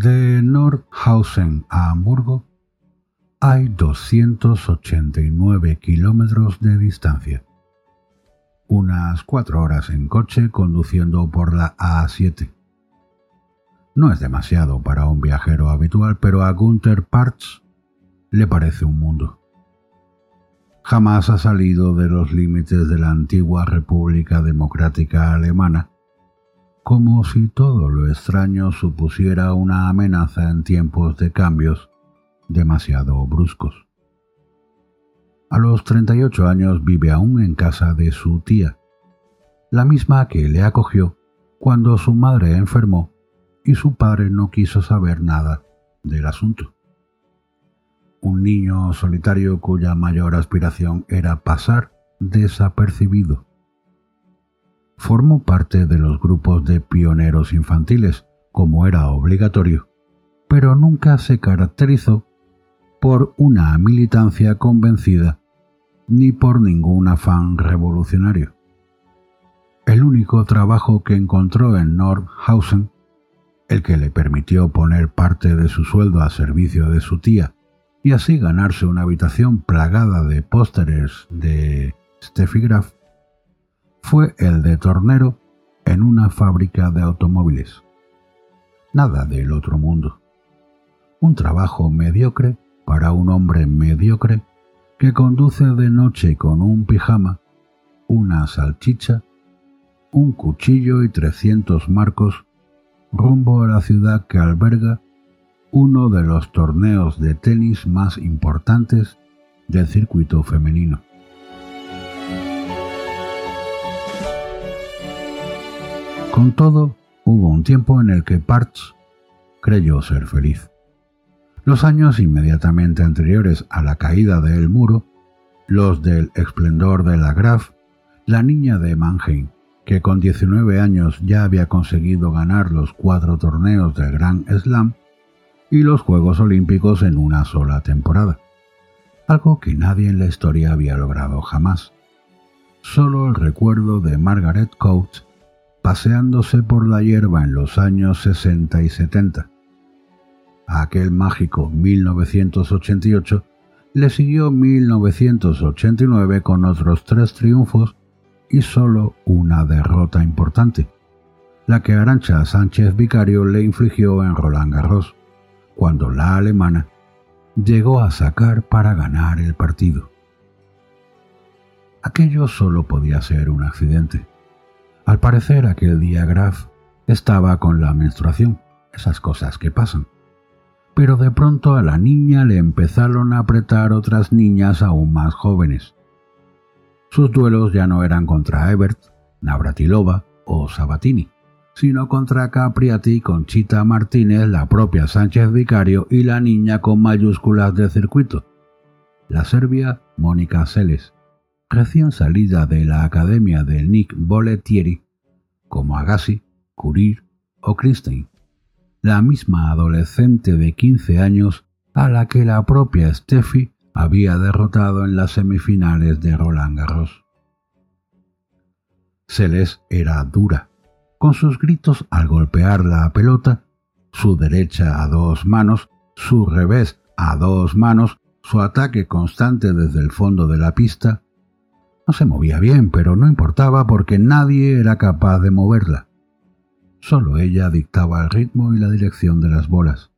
De Nordhausen a Hamburgo hay 289 kilómetros de distancia. Unas cuatro horas en coche conduciendo por la A7. No es demasiado para un viajero habitual, pero a Gunther Parts le parece un mundo. Jamás ha salido de los límites de la antigua República Democrática Alemana, como si todo lo extraño supusiera una amenaza en tiempos de cambios demasiado bruscos. A los 38 años vive aún en casa de su tía, la misma que le acogió cuando su madre enfermó y su padre no quiso saber nada del asunto. Un niño solitario cuya mayor aspiración era pasar desapercibido. Formó parte de los grupos de pioneros infantiles, como era obligatorio, pero nunca se caracterizó por una militancia convencida ni por ningún afán revolucionario. El único trabajo que encontró en Nordhausen, el que le permitió poner parte de su sueldo a servicio de su tía y así ganarse una habitación plagada de pósteres de Steffi Graf, fue el de tornero en una fábrica de automóviles. Nada del otro mundo. Un trabajo mediocre para un hombre mediocre que conduce de noche con un pijama, una salchicha, un cuchillo y 300 marcos rumbo a la ciudad que alberga uno de los torneos de tenis más importantes del circuito femenino. Con todo, hubo un tiempo en el que Parts creyó ser feliz. Los años inmediatamente anteriores a la caída del muro, los del esplendor de la Graf, la niña de Mannheim, que con 19 años ya había conseguido ganar los cuatro torneos del Grand Slam y los Juegos Olímpicos en una sola temporada, algo que nadie en la historia había logrado jamás. Solo el recuerdo de Margaret Coates paseándose por la hierba en los años 60 y 70 a aquel mágico 1988, le siguió 1989 con otros tres triunfos y solo una derrota importante, la que Arancha Sánchez Vicario le infligió en Roland Garros, cuando la alemana llegó a sacar para ganar el partido. Aquello solo podía ser un accidente. Al parecer aquel día Graf estaba con la menstruación, esas cosas que pasan pero de pronto a la niña le empezaron a apretar otras niñas aún más jóvenes. Sus duelos ya no eran contra Ebert, Navratilova o Sabatini, sino contra Capriati, Conchita Martínez, la propia Sánchez Vicario y la niña con mayúsculas de circuito, la serbia Mónica Seles, recién salida de la academia de Nick Boletieri, como Agassi, Curir o Christine la misma adolescente de 15 años a la que la propia Steffi había derrotado en las semifinales de Roland Garros. Celes era dura, con sus gritos al golpear la pelota, su derecha a dos manos, su revés a dos manos, su ataque constante desde el fondo de la pista. No se movía bien, pero no importaba porque nadie era capaz de moverla. Solo ella dictaba el ritmo y la dirección de las bolas.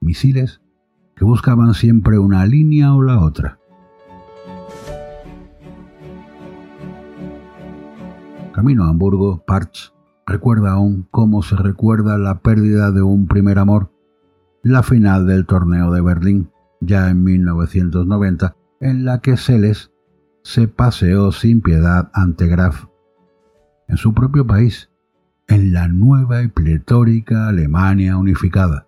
Misiles que buscaban siempre una línea o la otra. Camino a Hamburgo, Parch recuerda aún cómo se recuerda la pérdida de un primer amor, la final del torneo de Berlín, ya en 1990, en la que Seles se paseó sin piedad ante Graf. En su propio país, en la nueva y pletórica Alemania unificada.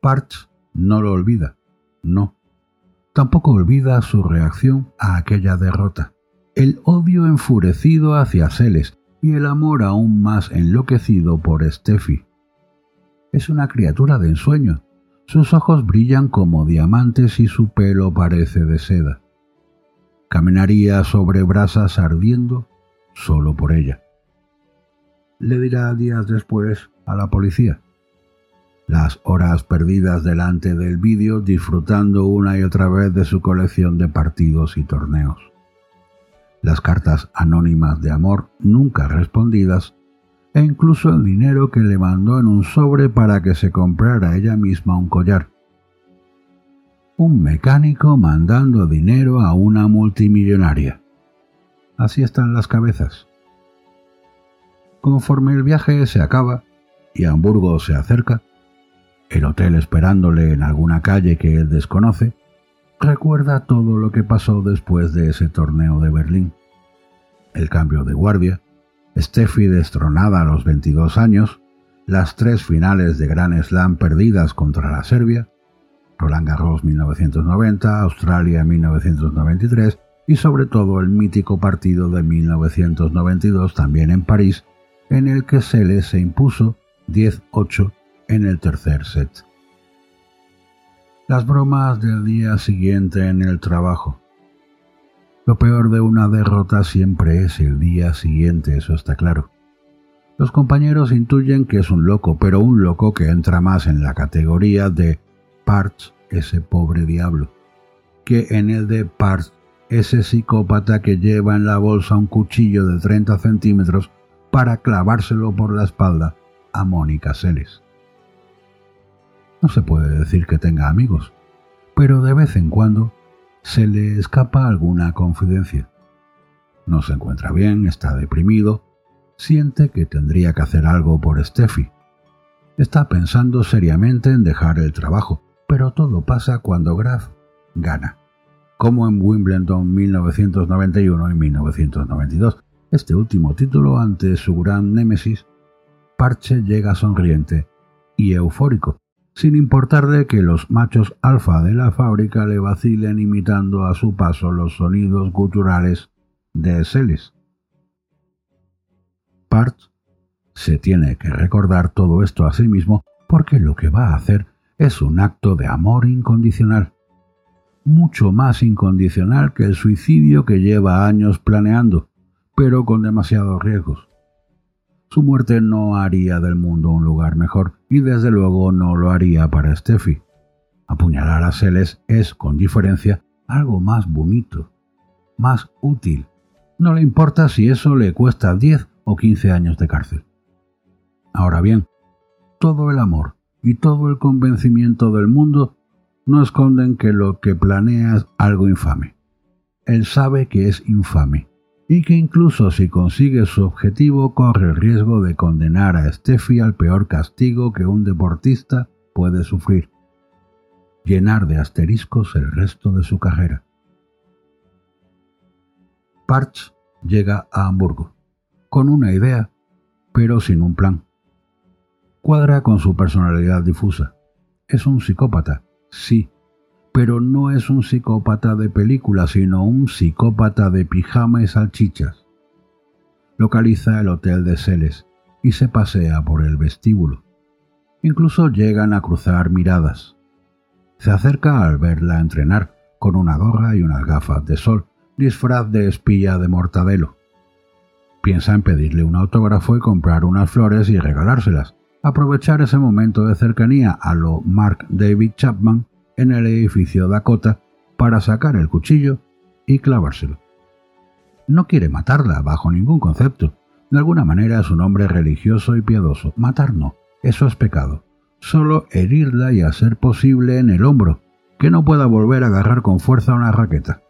Parch no lo olvida, no. Tampoco olvida su reacción a aquella derrota, el odio enfurecido hacia Celes y el amor aún más enloquecido por Steffi. Es una criatura de ensueño. Sus ojos brillan como diamantes y su pelo parece de seda. Caminaría sobre brasas ardiendo solo por ella. Le dirá días después a la policía. Las horas perdidas delante del vídeo disfrutando una y otra vez de su colección de partidos y torneos. Las cartas anónimas de amor nunca respondidas e incluso el dinero que le mandó en un sobre para que se comprara ella misma un collar. Un mecánico mandando dinero a una multimillonaria. Así están las cabezas. Conforme el viaje se acaba y Hamburgo se acerca, el hotel esperándole en alguna calle que él desconoce, recuerda todo lo que pasó después de ese torneo de Berlín. El cambio de guardia, Steffi destronada a los 22 años, las tres finales de Grand Slam perdidas contra la Serbia, Roland Garros 1990, Australia 1993 y sobre todo el mítico partido de 1992 también en París, en el que Sele se impuso 10-8 en el tercer set. Las bromas del día siguiente en el trabajo. Lo peor de una derrota siempre es el día siguiente, eso está claro. Los compañeros intuyen que es un loco, pero un loco que entra más en la categoría de Parts, ese pobre diablo, que en el de Parts, ese psicópata que lleva en la bolsa un cuchillo de 30 centímetros para clavárselo por la espalda a Mónica Seles. No se puede decir que tenga amigos, pero de vez en cuando se le escapa alguna confidencia. No se encuentra bien, está deprimido, siente que tendría que hacer algo por Steffi. Está pensando seriamente en dejar el trabajo, pero todo pasa cuando Graf gana, como en Wimbledon 1991 y 1992. Este último título ante su gran némesis, Parche llega sonriente y eufórico, sin importarle que los machos alfa de la fábrica le vacilen imitando a su paso los sonidos guturales de Celis. Parts se tiene que recordar todo esto a sí mismo porque lo que va a hacer es un acto de amor incondicional, mucho más incondicional que el suicidio que lleva años planeando, pero con demasiados riesgos. Su muerte no haría del mundo un lugar mejor y desde luego no lo haría para Steffi. Apuñalar a Celes es, con diferencia, algo más bonito, más útil. No le importa si eso le cuesta 10 o 15 años de cárcel. Ahora bien, todo el amor y todo el convencimiento del mundo no esconden que lo que planea es algo infame. Él sabe que es infame y que incluso si consigue su objetivo corre el riesgo de condenar a Steffi al peor castigo que un deportista puede sufrir, llenar de asteriscos el resto de su carrera. Parch llega a Hamburgo, con una idea, pero sin un plan. Cuadra con su personalidad difusa. Es un psicópata, sí, pero no es un psicópata de película, sino un psicópata de pijama y salchichas. Localiza el hotel de Celes y se pasea por el vestíbulo. Incluso llegan a cruzar miradas. Se acerca al verla entrenar con una gorra y unas gafas de sol, disfraz de espía de mortadelo. Piensa en pedirle un autógrafo y comprar unas flores y regalárselas, aprovechar ese momento de cercanía a lo Mark David Chapman en el edificio Dakota para sacar el cuchillo y clavárselo. No quiere matarla bajo ningún concepto. De alguna manera es un hombre religioso y piadoso. Matar no, eso es pecado. Solo herirla y hacer posible en el hombro, que no pueda volver a agarrar con fuerza una raqueta.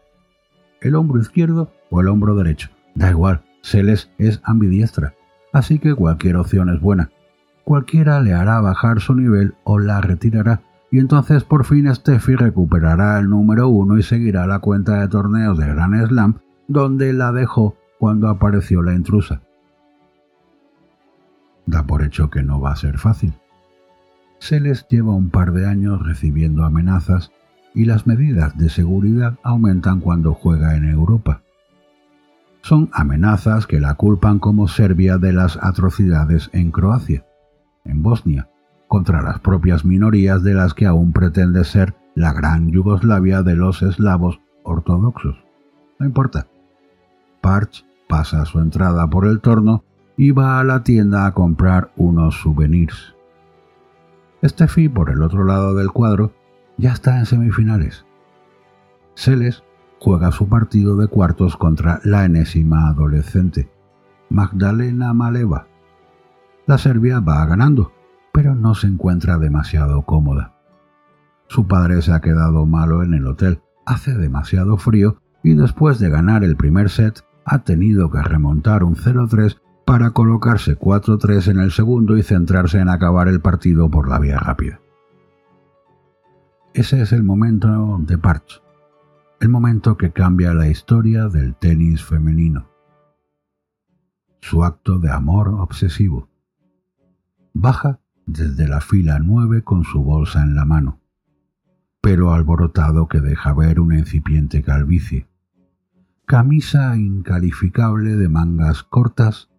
El hombro izquierdo o el hombro derecho. Da igual, Celes es ambidiestra, así que cualquier opción es buena. Cualquiera le hará bajar su nivel o la retirará y entonces por fin Steffi recuperará el número uno y seguirá la cuenta de torneos de Grand Slam donde la dejó cuando apareció la intrusa. Da por hecho que no va a ser fácil. Se les lleva un par de años recibiendo amenazas y las medidas de seguridad aumentan cuando juega en Europa. Son amenazas que la culpan como Serbia de las atrocidades en Croacia, en Bosnia, contra las propias minorías de las que aún pretende ser la gran Yugoslavia de los eslavos ortodoxos. No importa. Parch pasa su entrada por el torno y va a la tienda a comprar unos souvenirs. Steffi, por el otro lado del cuadro, ya está en semifinales. Seles juega su partido de cuartos contra la enésima adolescente, Magdalena Maleva. La Serbia va ganando, pero no se encuentra demasiado cómoda. Su padre se ha quedado malo en el hotel, hace demasiado frío y después de ganar el primer set ha tenido que remontar un 0-3 para colocarse 4-3 en el segundo y centrarse en acabar el partido por la vía rápida. Ese es el momento de Parch, el momento que cambia la historia del tenis femenino. Su acto de amor obsesivo. Baja desde la fila 9 con su bolsa en la mano, pero alborotado que deja ver una incipiente calvicie. Camisa incalificable de mangas cortas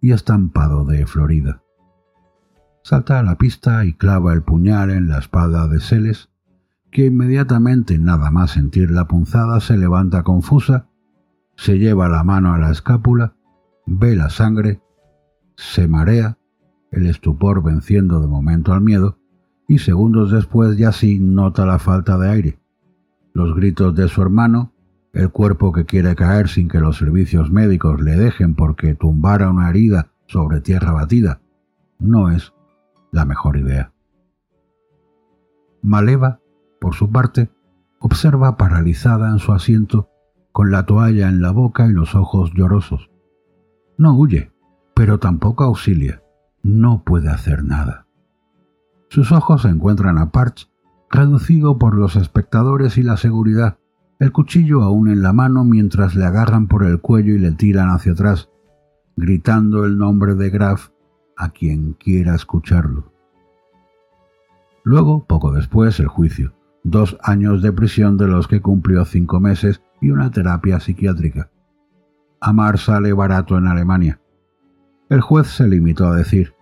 y estampado de Florida. Salta a la pista y clava el puñal en la espada de Seles, que inmediatamente nada más sentir la punzada se levanta confusa, se lleva la mano a la escápula, ve la sangre, se marea, el estupor venciendo de momento al miedo, y segundos después ya sí nota la falta de aire. Los gritos de su hermano, el cuerpo que quiere caer sin que los servicios médicos le dejen porque tumbara una herida sobre tierra batida, no es la mejor idea. Maleva, por su parte, observa paralizada en su asiento, con la toalla en la boca y los ojos llorosos. No huye, pero tampoco auxilia. No puede hacer nada. Sus ojos se encuentran a Parch, reducido por los espectadores y la seguridad, el cuchillo aún en la mano mientras le agarran por el cuello y le tiran hacia atrás, gritando el nombre de Graf a quien quiera escucharlo. Luego, poco después, el juicio, dos años de prisión de los que cumplió cinco meses y una terapia psiquiátrica. Amar sale barato en Alemania. El juez se limitó a decir,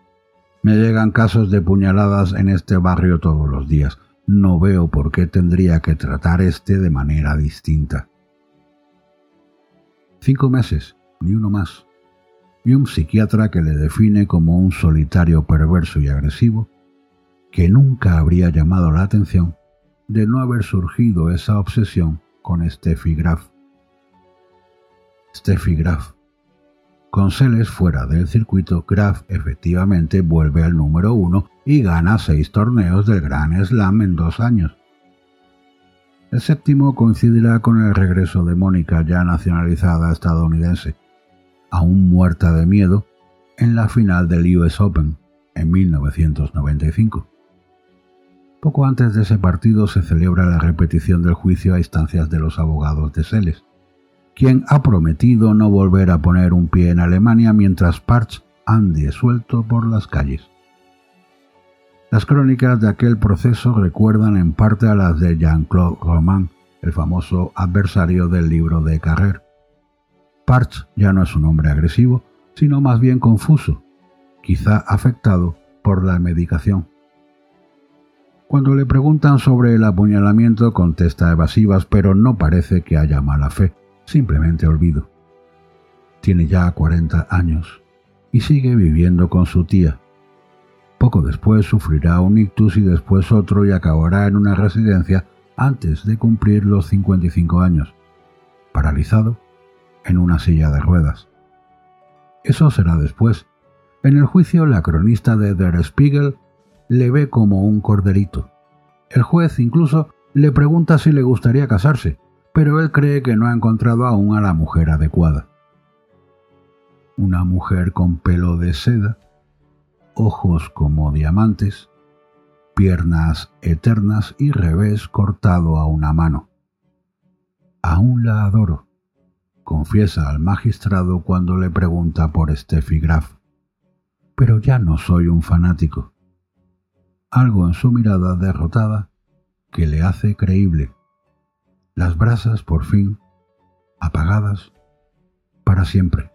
me llegan casos de puñaladas en este barrio todos los días no veo por qué tendría que tratar este de manera distinta. Cinco meses, ni uno más, y un psiquiatra que le define como un solitario perverso y agresivo, que nunca habría llamado la atención de no haber surgido esa obsesión con Steffi Graf. Steffi Graf, con Seles fuera del circuito, Graf efectivamente vuelve al número uno y gana seis torneos del Grand Slam en dos años. El séptimo coincidirá con el regreso de Mónica ya nacionalizada estadounidense, aún muerta de miedo, en la final del US Open en 1995. Poco antes de ese partido se celebra la repetición del juicio a instancias de los abogados de Seles quien ha prometido no volver a poner un pie en Alemania mientras Parch ande suelto por las calles. Las crónicas de aquel proceso recuerdan en parte a las de Jean-Claude Roman, el famoso adversario del libro de Carrer. Parch ya no es un hombre agresivo, sino más bien confuso, quizá afectado por la medicación. Cuando le preguntan sobre el apuñalamiento contesta evasivas, pero no parece que haya mala fe simplemente olvido. Tiene ya 40 años y sigue viviendo con su tía. Poco después sufrirá un ictus y después otro y acabará en una residencia antes de cumplir los 55 años, paralizado en una silla de ruedas. Eso será después. En el juicio, la cronista de Der Spiegel le ve como un corderito. El juez incluso le pregunta si le gustaría casarse, pero él cree que no ha encontrado aún a la mujer adecuada. Una mujer con pelo de seda, ojos como diamantes, piernas eternas y revés cortado a una mano. Aún la adoro, confiesa al magistrado cuando le pregunta por Steffi Graf. Pero ya no soy un fanático. Algo en su mirada derrotada que le hace creíble. Las brasas, por fin, apagadas para siempre.